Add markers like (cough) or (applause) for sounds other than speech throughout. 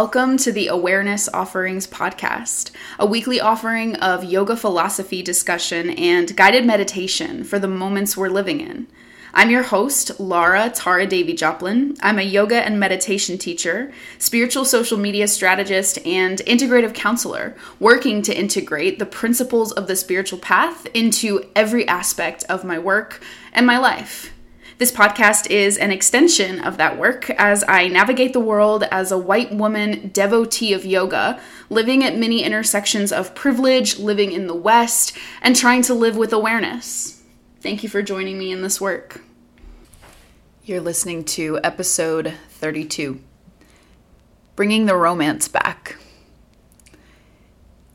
Welcome to the Awareness Offerings Podcast, a weekly offering of yoga philosophy discussion and guided meditation for the moments we're living in. I'm your host, Laura Tara Davy Joplin. I'm a yoga and meditation teacher, spiritual social media strategist, and integrative counselor, working to integrate the principles of the spiritual path into every aspect of my work and my life. This podcast is an extension of that work as I navigate the world as a white woman devotee of yoga, living at many intersections of privilege, living in the West, and trying to live with awareness. Thank you for joining me in this work. You're listening to episode 32 Bringing the Romance Back.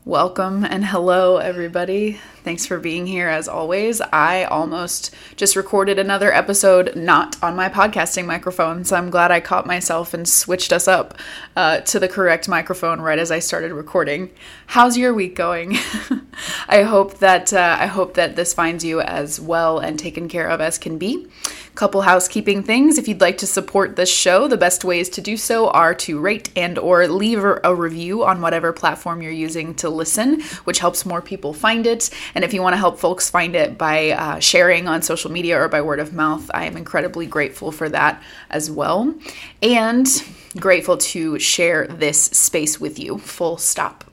Welcome and hello, everybody. Thanks for being here as always. I almost just recorded another episode not on my podcasting microphone, so I'm glad I caught myself and switched us up uh, to the correct microphone right as I started recording. How's your week going? (laughs) I hope that uh, I hope that this finds you as well and taken care of as can be. Couple housekeeping things. If you'd like to support this show, the best ways to do so are to rate and or leave a review on whatever platform you're using to listen, which helps more people find it. And if you want to help folks find it by uh, sharing on social media or by word of mouth, I am incredibly grateful for that as well. And grateful to share this space with you. Full stop.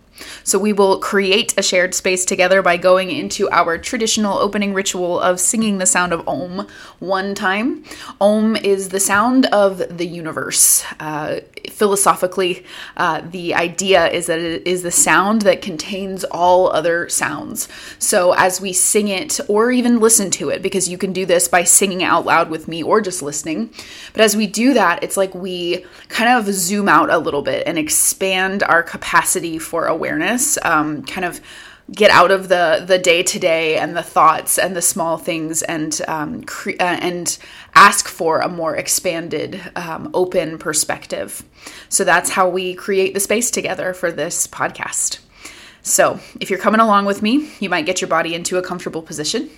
So we will create a shared space together by going into our traditional opening ritual of singing the sound of Om one time. Om is the sound of the universe. Uh, philosophically, uh, the idea is that it is the sound that contains all other sounds. So as we sing it, or even listen to it, because you can do this by singing out loud with me or just listening. But as we do that, it's like we kind of zoom out a little bit and expand our capacity for awareness, um, kind of get out of the the day to day and the thoughts and the small things and um, cre- uh, and ask for a more expanded, um, open perspective. So that's how we create the space together for this podcast. So if you're coming along with me, you might get your body into a comfortable position.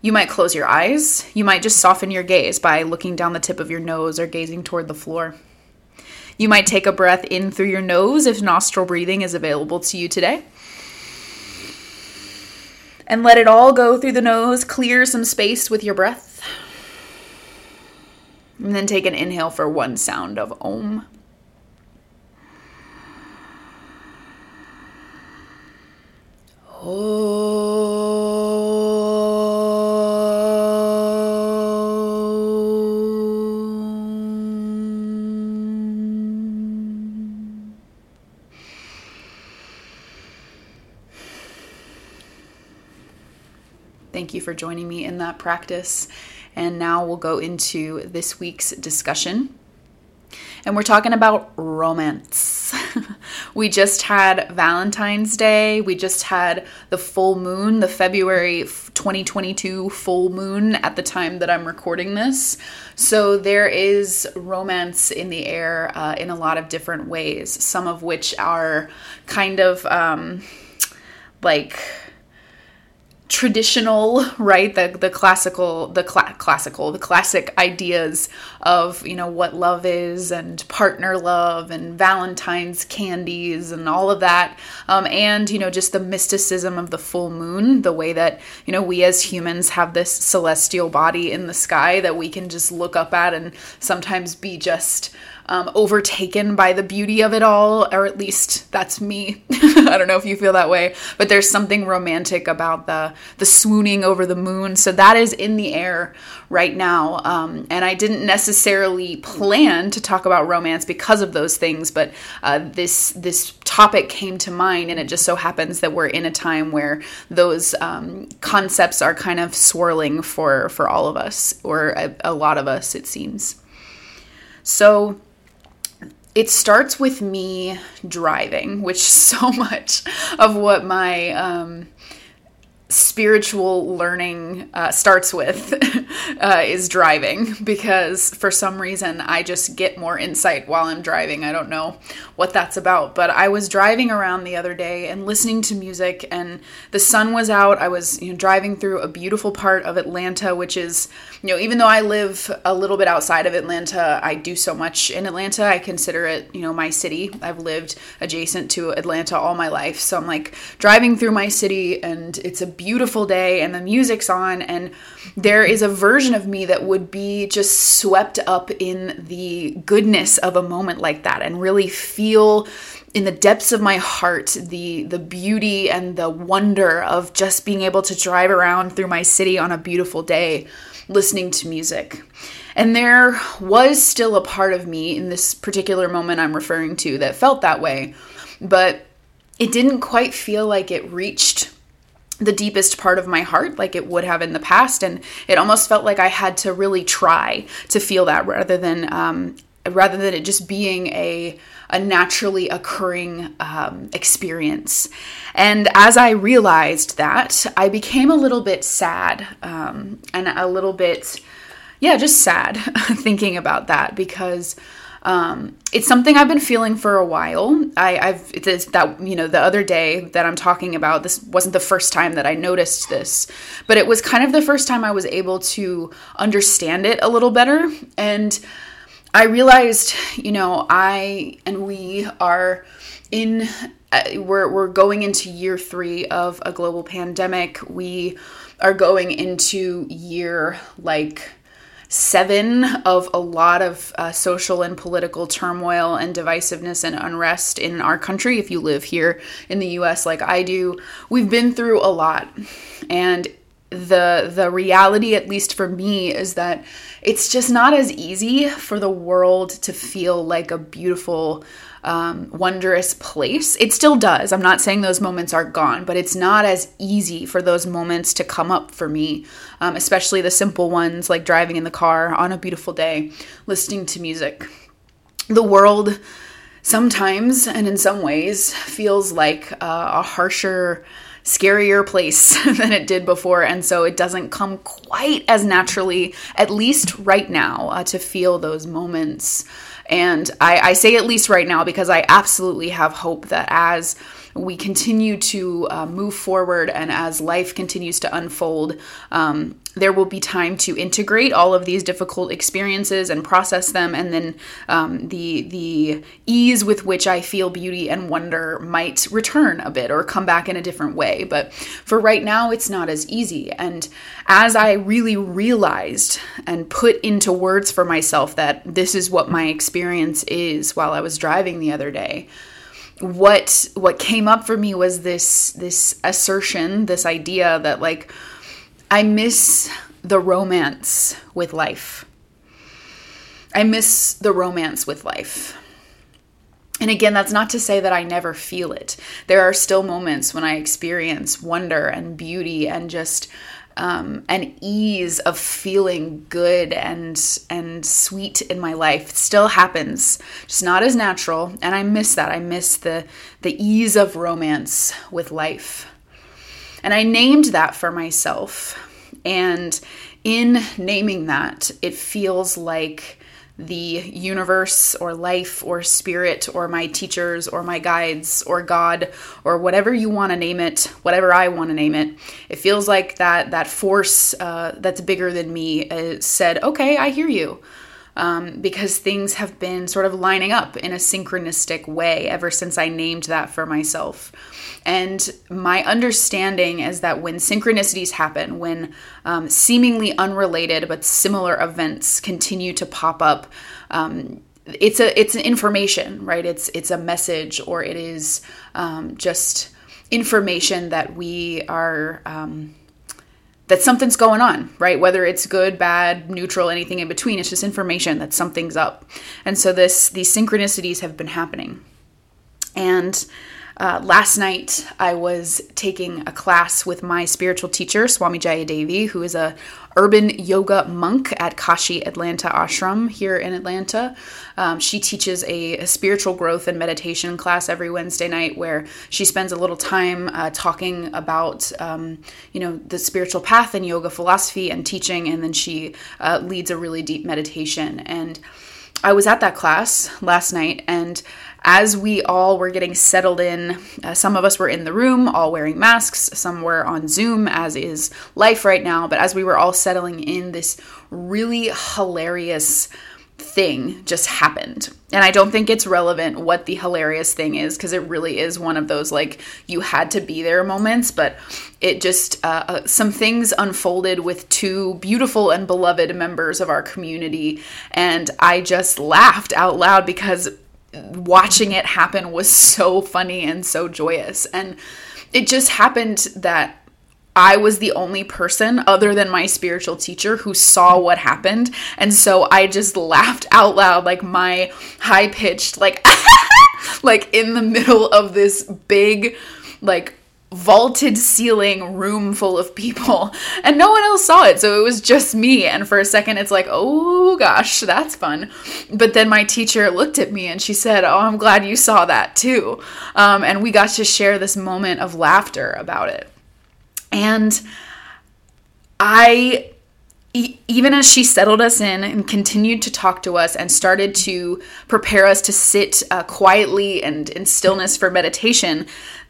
You might close your eyes. You might just soften your gaze by looking down the tip of your nose or gazing toward the floor. You might take a breath in through your nose if nostril breathing is available to you today and let it all go through the nose. Clear some space with your breath. And then take an inhale for one sound of Om. Thank you for joining me in that practice. And now we'll go into this week's discussion. And we're talking about romance. (laughs) we just had Valentine's Day. We just had the full moon, the February 2022 full moon at the time that I'm recording this. So there is romance in the air uh, in a lot of different ways, some of which are kind of um, like traditional (laughs) right? The the classical the cl- classical the classic ideas of you know what love is and partner love and valentine's candies and all of that um, and you know just the mysticism of the full moon the way that you know we as humans have this celestial body in the sky that we can just look up at and sometimes be just um, overtaken by the beauty of it all, or at least that's me. (laughs) I don't know if you feel that way, but there's something romantic about the the swooning over the moon. So that is in the air right now, um, and I didn't necessarily plan to talk about romance because of those things, but uh, this this topic came to mind, and it just so happens that we're in a time where those um, concepts are kind of swirling for for all of us, or a, a lot of us, it seems. So it starts with me driving, which (laughs) so much of what my um, spiritual learning uh, starts with (laughs) uh, is driving because for some reason I just get more insight while I'm driving. I don't know what that's about, but I was driving around the other day and listening to music, and the sun was out. I was you know, driving through a beautiful part of Atlanta, which is, you know, even though I live a little bit outside of Atlanta, I do so much in Atlanta. I consider it, you know, my city. I've lived adjacent to Atlanta all my life. So I'm like driving through my city, and it's a beautiful day and the music's on and there is a version of me that would be just swept up in the goodness of a moment like that and really feel in the depths of my heart the the beauty and the wonder of just being able to drive around through my city on a beautiful day listening to music. And there was still a part of me in this particular moment I'm referring to that felt that way, but it didn't quite feel like it reached the deepest part of my heart like it would have in the past. And it almost felt like i had to really try to feel that rather than um, rather than it just being a a naturally occurring um, experience. And as i realized that i became a little bit sad um, and a little bit yeah just sad (laughs) thinking about that because um, it's something I've been feeling for a while. I, I've it's that you know the other day that I'm talking about. This wasn't the first time that I noticed this, but it was kind of the first time I was able to understand it a little better. And I realized, you know, I and we are in uh, we're we're going into year 3 of a global pandemic. We are going into year like seven of a lot of uh, social and political turmoil and divisiveness and unrest in our country. If you live here in the US like I do, we've been through a lot. And the the reality at least for me is that it's just not as easy for the world to feel like a beautiful um, wondrous place. It still does. I'm not saying those moments are gone, but it's not as easy for those moments to come up for me, um, especially the simple ones like driving in the car on a beautiful day, listening to music. The world sometimes and in some ways feels like uh, a harsher scarier place (laughs) than it did before. And so it doesn't come quite as naturally, at least right now, uh, to feel those moments. And I, I say at least right now because I absolutely have hope that as we continue to uh, move forward and as life continues to unfold, um, there will be time to integrate all of these difficult experiences and process them, and then um, the the ease with which I feel beauty and wonder might return a bit or come back in a different way. But for right now, it's not as easy. And as I really realized and put into words for myself that this is what my experience is while I was driving the other day what what came up for me was this this assertion this idea that like I miss the romance with life. I miss the romance with life. And again, that's not to say that I never feel it. There are still moments when I experience wonder and beauty and just um, an ease of feeling good and and sweet in my life. It still happens, just not as natural. And I miss that. I miss the the ease of romance with life. And I named that for myself. And in naming that, it feels like the universe or life or spirit or my teachers or my guides or God or whatever you want to name it, whatever I want to name it. It feels like that that force uh, that's bigger than me uh, said, "Okay, I hear you." Um, because things have been sort of lining up in a synchronistic way ever since I named that for myself. And my understanding is that when synchronicities happen, when um, seemingly unrelated but similar events continue to pop up, um, it's a it's an information, right? It's it's a message, or it is um, just information that we are um, that something's going on, right? Whether it's good, bad, neutral, anything in between, it's just information that something's up. And so this these synchronicities have been happening. And uh, last night, I was taking a class with my spiritual teacher, Swami Jayadevi, who is a urban yoga monk at Kashi Atlanta Ashram here in Atlanta. Um, she teaches a, a, spiritual growth and meditation class every Wednesday night, where she spends a little time uh, talking about, um, you know, the spiritual path and yoga philosophy and teaching, and then she uh, leads a really deep meditation and. I was at that class last night, and as we all were getting settled in, uh, some of us were in the room, all wearing masks, some were on Zoom, as is life right now. But as we were all settling in, this really hilarious thing just happened. And I don't think it's relevant what the hilarious thing is because it really is one of those like you had to be there moments. But it just, uh, uh, some things unfolded with two beautiful and beloved members of our community. And I just laughed out loud because watching it happen was so funny and so joyous. And it just happened that I was the only person other than my spiritual teacher who saw what happened. And so I just laughed out loud, like my high pitched, like, (laughs) like in the middle of this big, like, vaulted ceiling room full of people. (laughs) And no one else saw it. So it was just me. And for a second it's like oh gosh that's fun. But then my teacher looked at me and she said oh i'm glad you saw that too. Um, and we got to share this moment of laughter about it and i even as she settled us in and continued to talk to us and started to prepare us to sit uh, quietly and in stillness for meditation,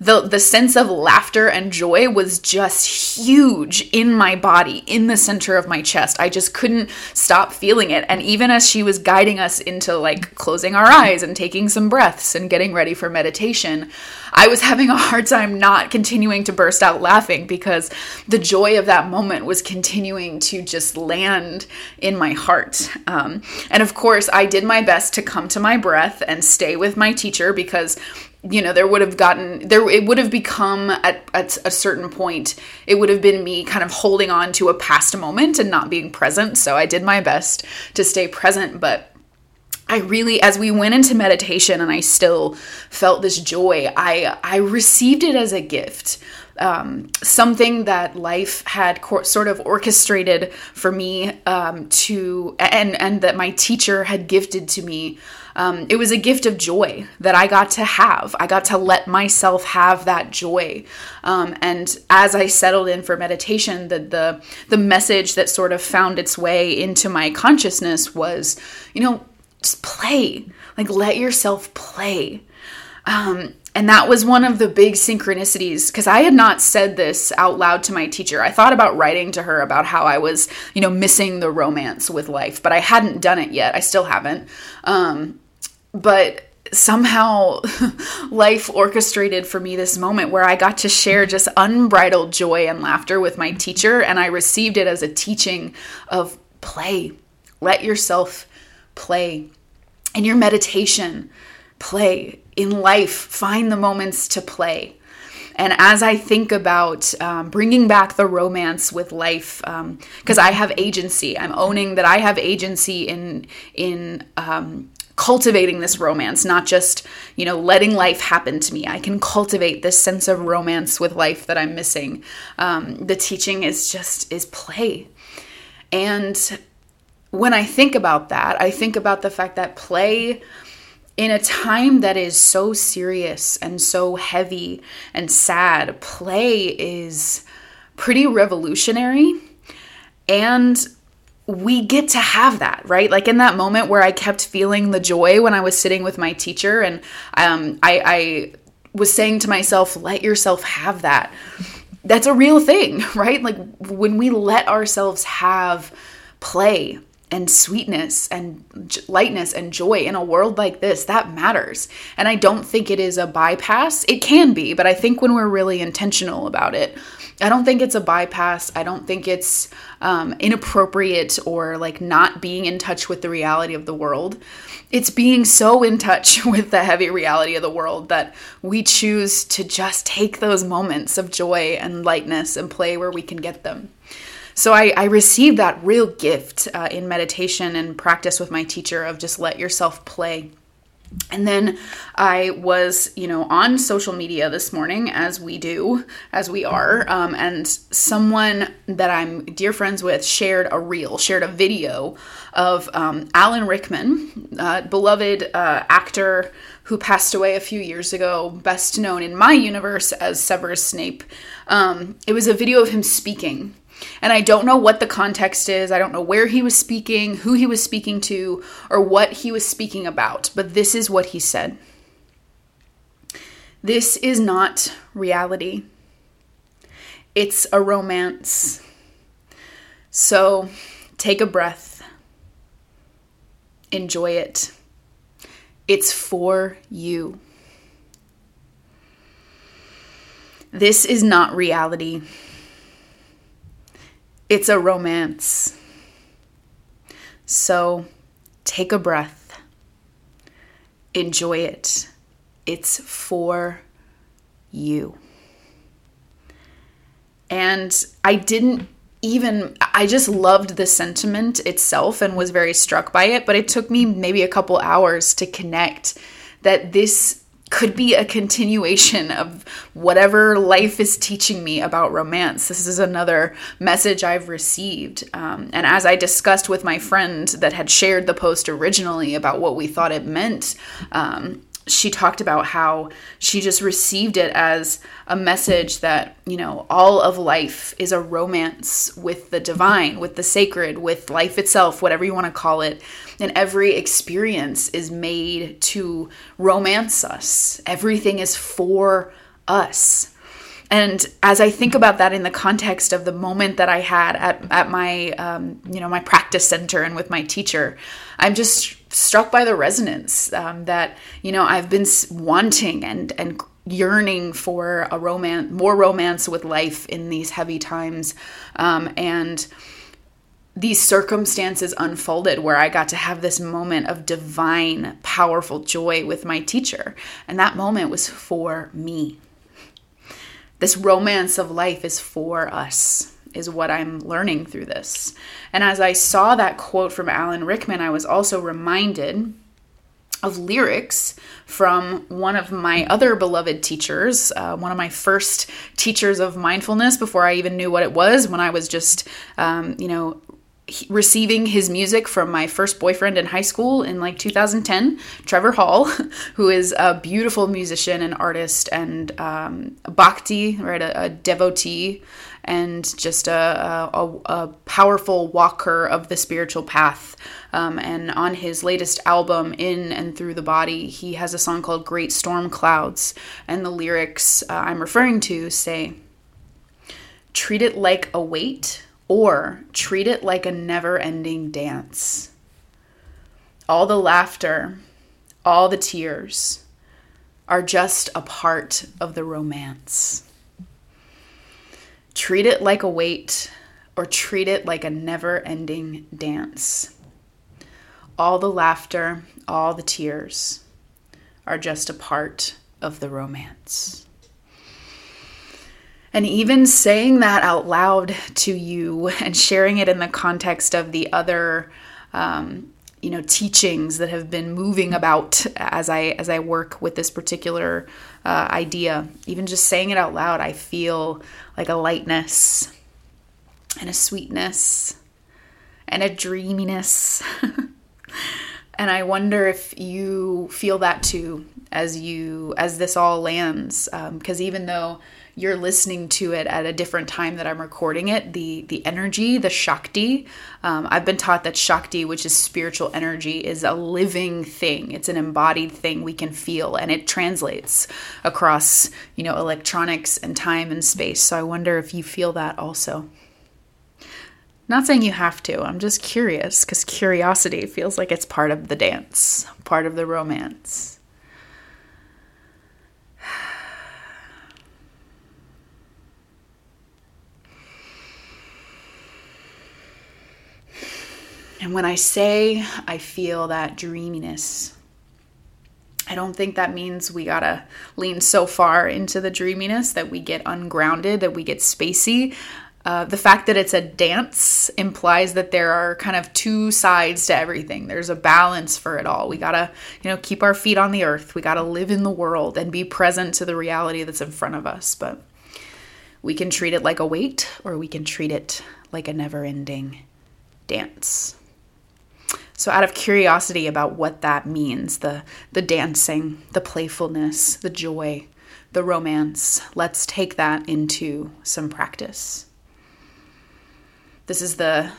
the the sense of laughter and joy was just huge in my body in the center of my chest. I just couldn't stop feeling it. And even as she was guiding us into like closing our eyes and taking some breaths and getting ready for meditation i was having a hard time not continuing to burst out laughing because the joy of that moment was continuing to just land in my heart. Um, and of course i did my best to come to my breath and stay with my teacher because you know there would have gotten there it would have become at, at a certain point it would have been me kind of holding on to a past moment and not being present. So i did my best to stay present but I really as we went into meditation and I still felt this joy I I received it as a gift um, something that life had co- sort of orchestrated for me um, to and and that my teacher had gifted to me um, it was a gift of joy that I got to have. I got to let myself have that joy. Um, and as I settled in for meditation, the, the the message that sort of found its way into my consciousness was, you know, just play. Like let yourself play. Um, and that was one of the big synchronicities because I had not said this out loud to my teacher. I thought about writing to her about how I was, you know, missing the romance with life, but I hadn't done it yet. I still haven't. Um, but somehow (laughs) life orchestrated for me this moment where I got to share just unbridled joy and laughter with my teacher, and I received it as a teaching of play. Let yourself play. In your meditation, play. In life, find the moments to play. And as I think about um, bringing back the romance with life, because um, I have agency, I'm owning that I have agency in in um, cultivating this romance, not just, you know, letting life happen to me. I can cultivate this sense of romance with life that I'm missing. Um, the teaching is just is play. And when I think about that, I think about the fact that play in a time that is so serious and so heavy and sad, play is pretty revolutionary and we get to have that, right? Like in that moment where I kept feeling the joy when I was sitting with my teacher, and um, I, I was saying to myself, let yourself have that. That's a real thing, (laughs) right? Like when we let ourselves have play and sweetness and lightness and joy in a world like this, that matters. And I don't think it is a bypass. It can be, but I think when we're really intentional about it, I don't think it's a bypass. I don't think it's um, inappropriate or like not being in touch with the reality of the world. It's being so in touch (laughs) with the heavy reality of the world that we choose to just take those moments of joy and lightness and play where we can get them. So I, I received that real gift uh, in meditation and practice with my teacher of just let yourself play. And then I was, you know, on social media this morning, as we do, as we are, um, and someone that I'm dear friends with shared a reel, shared a video of um, Alan Rickman, uh, beloved uh, actor who passed away a few years ago, best known in my universe as Severus Snape. Um, it was a video of him speaking and I don't know what the context is. I don't know where he was speaking, who he was speaking to, or what he was speaking about. But this is what he said This is not reality, it's a romance. So take a breath, enjoy it. It's for you. This is not reality. It's a romance. So take a breath, enjoy it. It's for you. And I didn't even, I just loved the sentiment itself and was very struck by it, but it took me maybe a couple hours to connect that this could be a continuation of whatever life is teaching me about romance. This is another message I've received. Um, and as I discussed with my friend that had shared the post originally about what we thought it meant, um, she talked about how she just received it as a message that, you know, all of life is a romance with the divine, with the sacred, with life itself, whatever you want to call it. And every experience is made to romance us, everything is for us. And as I think about that in the context of the moment that I had at, at my, um, you know, my practice center and with my teacher, I'm just struck by the resonance um, that you know I've been wanting and and yearning for a romance, more romance with life in these heavy times, um, and these circumstances unfolded where I got to have this moment of divine, powerful joy with my teacher, and that moment was for me. This romance of life is for us is what I'm learning through this. And as I saw that quote from Alan Rickman, I was also reminded of lyrics from one of my other beloved teachers, uh, one of my first teachers of mindfulness before I even knew what it was, when I was just, um, you know, receiving his music from my first boyfriend in high school in like 2010, Trevor Hall, (laughs) who is a beautiful musician and artist and um, bhakti, right, a, a devotee and just a, a, a powerful walker of the spiritual path. Um, and on his latest album, In and Through the Body, he has a song called Great Storm Clouds. And the lyrics uh, I'm referring to say, Treat it like a weight or treat it like a never ending dance. All the laughter, all the tears are just a part of the romance. Treat it like a weight or treat it like a never ending dance. All the laughter, all the tears are just a part of the romance. And even saying that out loud to you and sharing it in the context of the other um, you know teachings that have been moving about as I as I work with this particular uh, idea. Even just saying it out loud, I feel like a lightness and a sweetness and a dreaminess. (laughs) and I wonder if you feel that too as you as this all lands because um, even though you're listening to it at a different time that I'm recording it, the the energy, the shakti. Um, I've been taught that shakti, which is spiritual energy, is a living thing. It's an embodied thing we can feel, and it translates across you know electronics and time and space. So I wonder if you feel that also. Not saying you have to. I'm just curious because curiosity feels like it's part of the dance, part of the romance. And when I say I feel that dreaminess, I don't think that means we gotta lean so far into the dreaminess that we get ungrounded, that we get spacey. Uh, the fact that it's a dance implies that there are kind of two sides to everything. There's a balance for it all. We gotta, you know, keep our feet on the earth. We gotta live in the world and be present to the reality that's in front of us. But we can treat it like a weight, or we can treat it like a never-ending dance. So, out of curiosity about what that means, the the dancing, the playfulness, the joy, the romance, let's take that into some practice. This is the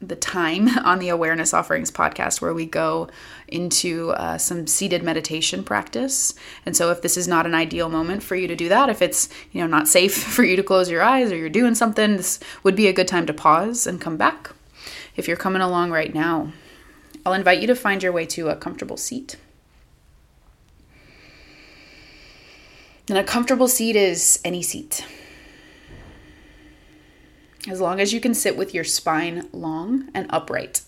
the time (laughs) on the awareness offerings podcast where we go into uh, some seated meditation practice and so if this is not an ideal moment for you to do that if it's you know not safe (laughs) for you to close your eyes or you're doing something this would be a good time to pause and come back if you're coming along right now i'll invite you to find your way to a comfortable seat and a comfortable seat is any seat as long as you can sit with your spine long and upright.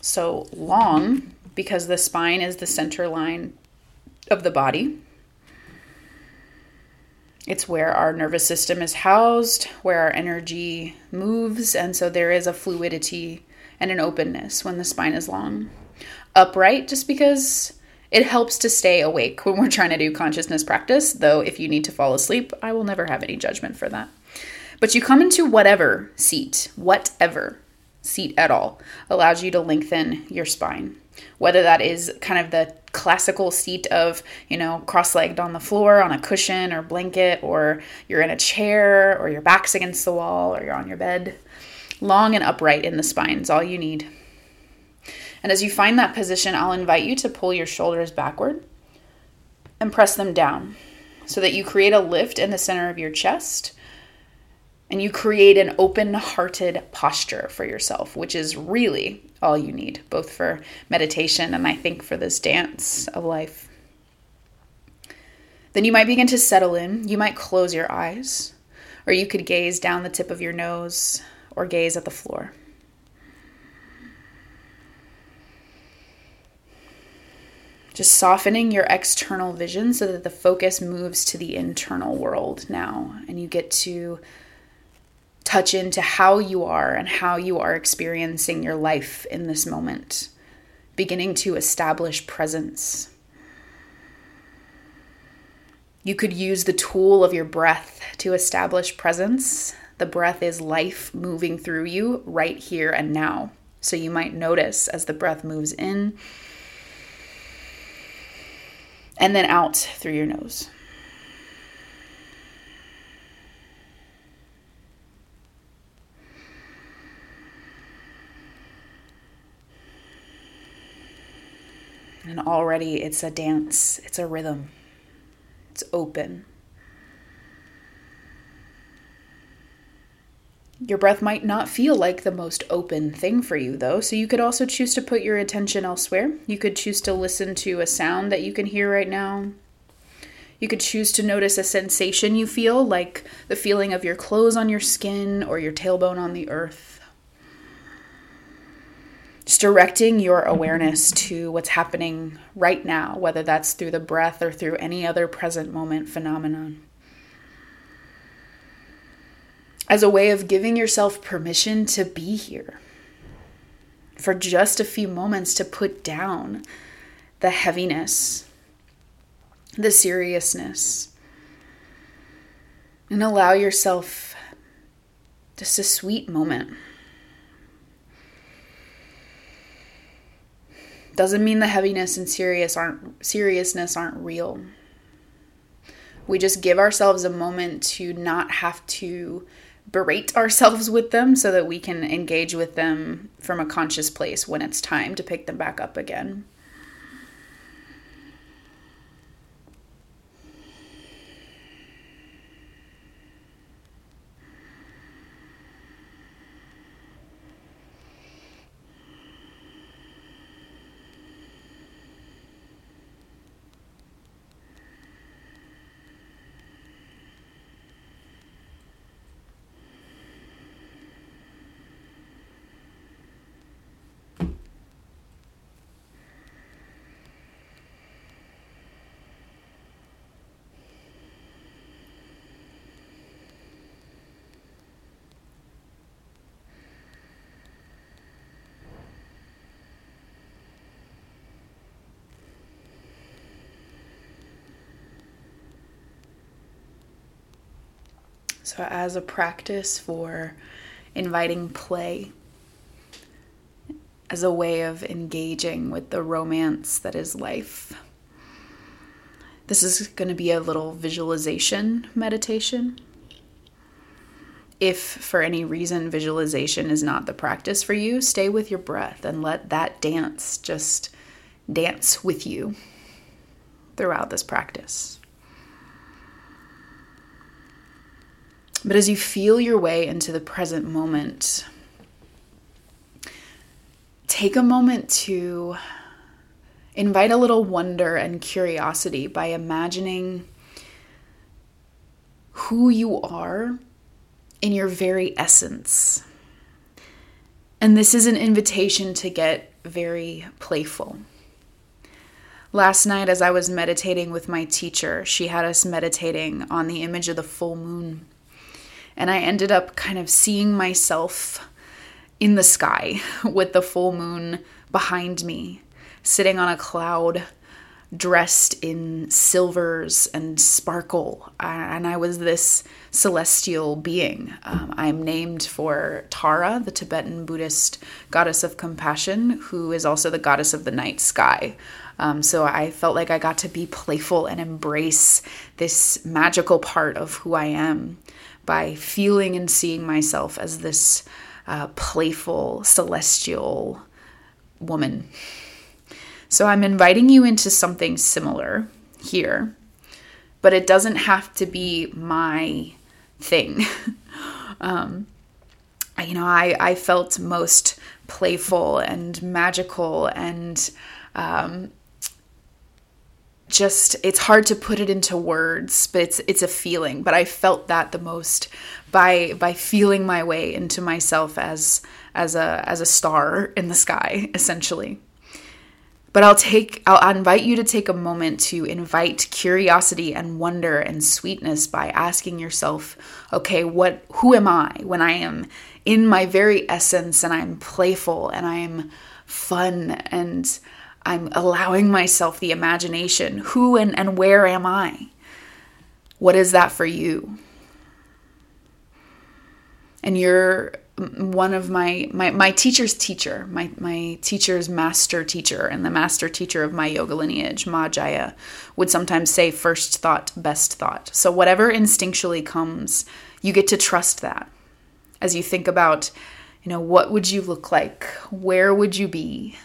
So, long because the spine is the center line of the body. It's where our nervous system is housed, where our energy moves, and so there is a fluidity and an openness when the spine is long. Upright, just because it helps to stay awake when we're trying to do consciousness practice, though, if you need to fall asleep, I will never have any judgment for that. But you come into whatever seat, whatever seat at all, allows you to lengthen your spine. Whether that is kind of the classical seat of, you know, cross legged on the floor on a cushion or blanket, or you're in a chair, or your back's against the wall, or you're on your bed. Long and upright in the spine is all you need. And as you find that position, I'll invite you to pull your shoulders backward and press them down so that you create a lift in the center of your chest and you create an open hearted posture for yourself, which is really all you need, both for meditation and I think for this dance of life. Then you might begin to settle in. You might close your eyes, or you could gaze down the tip of your nose or gaze at the floor. Just softening your external vision so that the focus moves to the internal world now, and you get to touch into how you are and how you are experiencing your life in this moment, beginning to establish presence. You could use the tool of your breath to establish presence. The breath is life moving through you right here and now. So you might notice as the breath moves in and then out through your nose. And already it's a dance, it's a rhythm, it's open. Your breath might not feel like the most open thing for you, though, so you could also choose to put your attention elsewhere. You could choose to listen to a sound that you can hear right now. You could choose to notice a sensation you feel, like the feeling of your clothes on your skin or your tailbone on the earth just directing your awareness to what's happening right now, whether that's through the breath or through any other present moment phenomenon. As a way of giving yourself permission to be here for just a few moments to put down the heaviness, the seriousness, and allow yourself just a sweet moment. Doesn't mean the heaviness and serious aren't seriousness aren't real. We just give ourselves a moment to not have to berate ourselves with them so that we can engage with them from a conscious place when it's time to pick them back up again. So, as a practice for inviting play, as a way of engaging with the romance that is life. This is going to be a little visualization meditation. If for any reason visualization is not the practice for you, stay with your breath and let that dance just dance with you throughout this practice. But as you feel your way into the present moment, take a moment to invite a little wonder and curiosity by imagining who you are in your very essence. And this is an invitation to get very playful. Last night, as I was meditating with my teacher, she had us meditating on the image of the full moon. And I ended up kind of seeing myself in the sky (laughs) with the full moon behind me, sitting on a cloud, dressed in silvers and sparkle. And I was this celestial being. Um, I'm named for Tara, the Tibetan Buddhist goddess of compassion, who is also the goddess of the night sky. Um, so I felt like I got to be playful and embrace this magical part of who I am by feeling and seeing myself as this uh, playful, celestial woman. So I'm inviting you into something similar here, but it doesn't have to be my thing. (laughs) um, you know, I, I felt most playful and magical and um, just it's hard to put it into words but it's it's a feeling. But i felt that the most by by feeling my way into myself as as a as a star in the sky essentially. But i'll take i'll, invite you to take a moment to invite curiosity and wonder and sweetness by asking yourself okay what who am i when i am in my very essence and i'm playful and i'm fun and I'm allowing myself the imagination. Who and, and where am I? What is that for you? And you're one of my, my, my teacher's teacher, my, my teacher's master teacher, and the master teacher of my yoga lineage, Ma Jaya, would sometimes say first thought, best thought. So whatever instinctually comes, you get to trust that. As you think about, you know, what would you look like? Where would you be?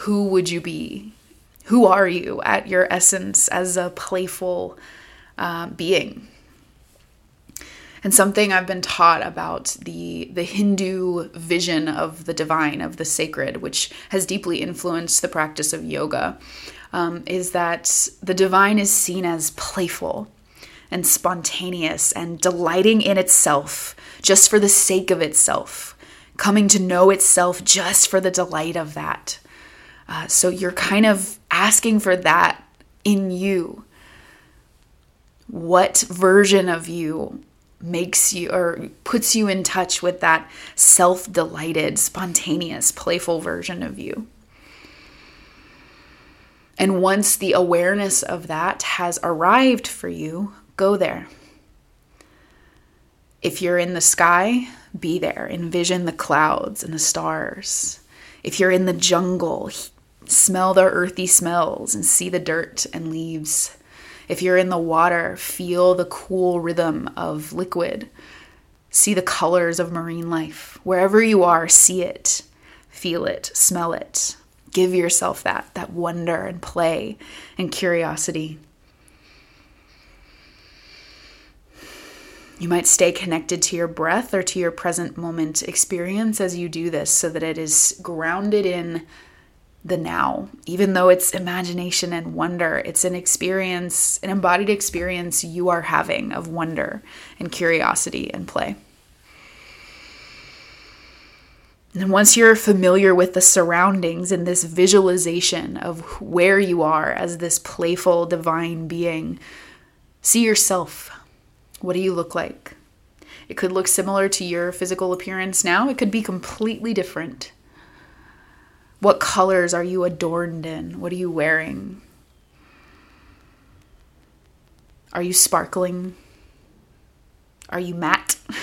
Who would you be? Who are you at your essence as a playful uh, being? And something I've been taught about the the Hindu vision of the divine, of the sacred, which has deeply influenced the practice of yoga, um, is that the divine is seen as playful and spontaneous and delighting in itself just for the sake of itself, coming to know itself just for the delight of that. Uh, so you're kind of asking for that in you. What version of you makes you or puts you in touch with that self delighted, spontaneous, playful version of you? And once the awareness of that has arrived for you, go there. If you're in the sky, be there. Envision the clouds and the stars. If you're in the jungle, Smell the earthy smells and see the dirt and leaves. If you're in the water, feel the cool rhythm of liquid. See the colors of marine life. Wherever you are, see it, feel it, smell it. Give yourself that, that wonder and play and curiosity. You might stay connected to your breath or to your present moment experience as you do this so that it is grounded in the now. Even though it's imagination and wonder, it's an experience, an embodied experience you are having of wonder and curiosity and play. And once you're familiar with the surroundings and this visualization of where you are as this playful divine being, see yourself. What do you look like? It could look similar to your physical appearance now, it could be completely different. What colors are you adorned in? What are you wearing? Are you sparkling? Are you matte? (laughs)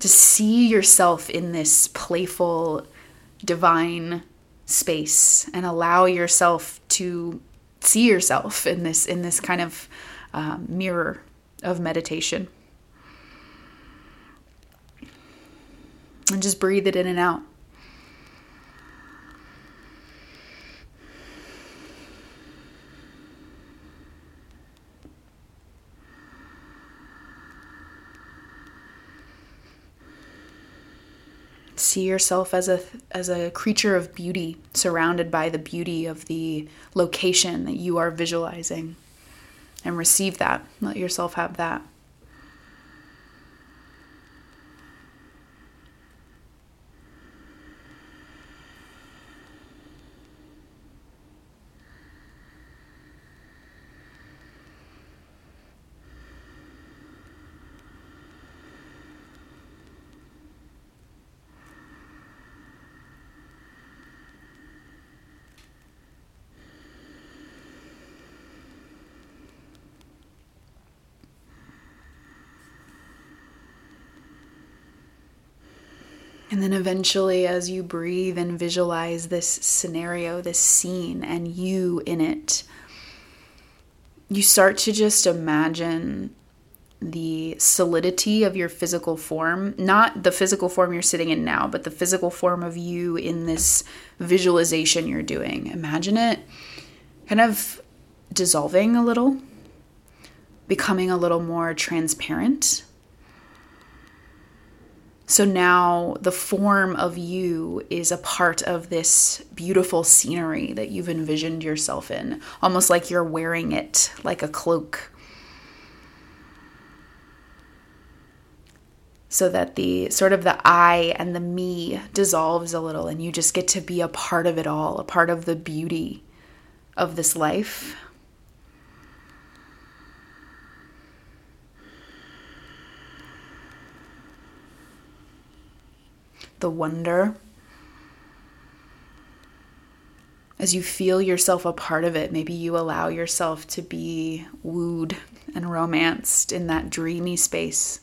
to see yourself in this playful, divine space and allow yourself to see yourself in this in this kind of um, mirror of meditation and just breathe it in and out see yourself as a as a creature of beauty surrounded by the beauty of the location that you are visualizing and receive that. Let yourself have that And then eventually, as you breathe and visualize this scenario, this scene, and you in it, you start to just imagine the solidity of your physical form, not the physical form you're sitting in now, but the physical form of you in this visualization you're doing. Imagine it kind of dissolving a little, becoming a little more transparent so now the form of you is a part of this beautiful scenery that you've envisioned yourself in, almost like you're wearing it like a cloak. So that the sort of the I and the me dissolves a little, and you just get to be a part of it all, a part of the beauty of this life. The wonder. As you feel yourself a part of it, maybe you allow yourself to be wooed and romanced in that dreamy space.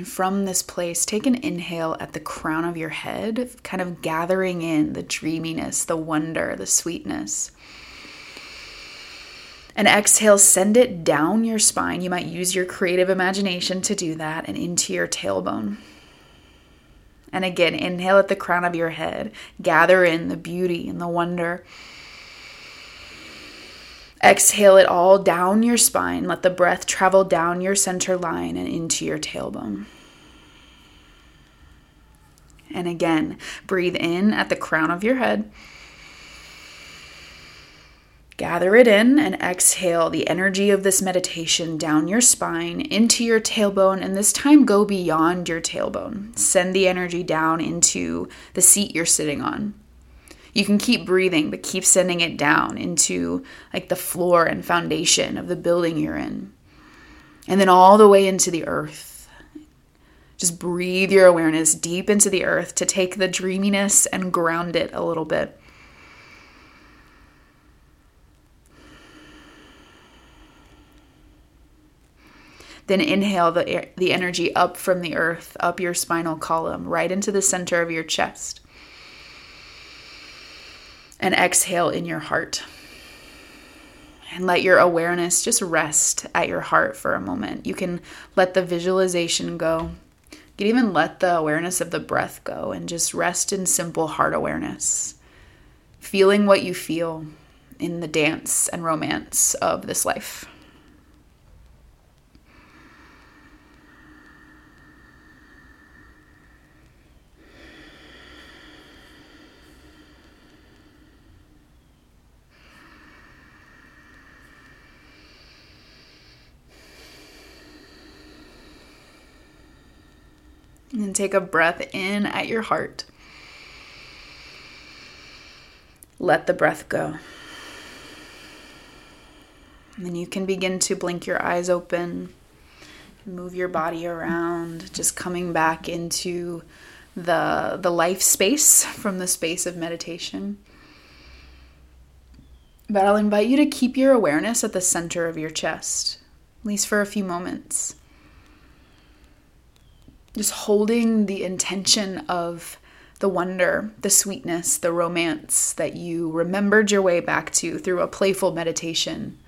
And from this place, take an inhale at the crown of your head, kind of gathering in the dreaminess, the wonder, the sweetness. And exhale, send it down your spine. You might use your creative imagination to do that and into your tailbone. And again, inhale at the crown of your head, gather in the beauty and the wonder. Exhale it all down your spine. Let the breath travel down your center line and into your tailbone. And again, breathe in at the crown of your head. Gather it in and exhale the energy of this meditation down your spine into your tailbone, and this time go beyond your tailbone. Send the energy down into the seat you're sitting on. You can keep breathing, but keep sending it down into like the floor and foundation of the building you're in. And then all the way into the earth. Just breathe your awareness deep into the earth to take the dreaminess and ground it a little bit. Then inhale the, the energy up from the earth, up your spinal column, right into the center of your chest and exhale in your heart. And let your awareness just rest at your heart for a moment. You can let the visualization go. You can even let the awareness of the breath go and just rest in simple heart awareness. Feeling what you feel in the dance and romance of this life. And take a breath in at your heart. Let the breath go. And then you can begin to blink your eyes open, move your body around, just coming back into the the life space from the space of meditation. But I'll invite you to keep your awareness at the center of your chest, at least for a few moments. Just holding the intention of the wonder, the sweetness, the romance that you remembered your way back to through a playful meditation.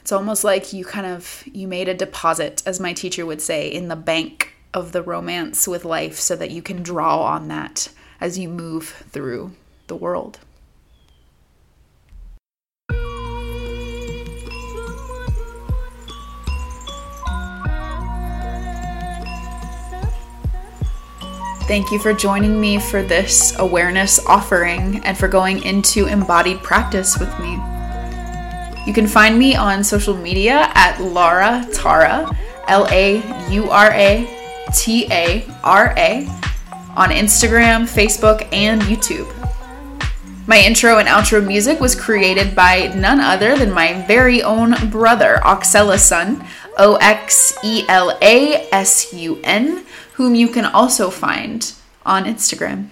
It's almost like you kind of you made a deposit as my teacher would say in the bank of the romance with life so that you can draw on that as you move through the world. Thank you for joining me for this awareness offering and for going into embodied practice with me. You can find me on social media at Laura Tara, L A U R A T A R A, on Instagram, Facebook, and YouTube. My intro and outro music was created by none other than my very own brother, Oxela Sun, O X E L A S U N, whom you can also find on Instagram.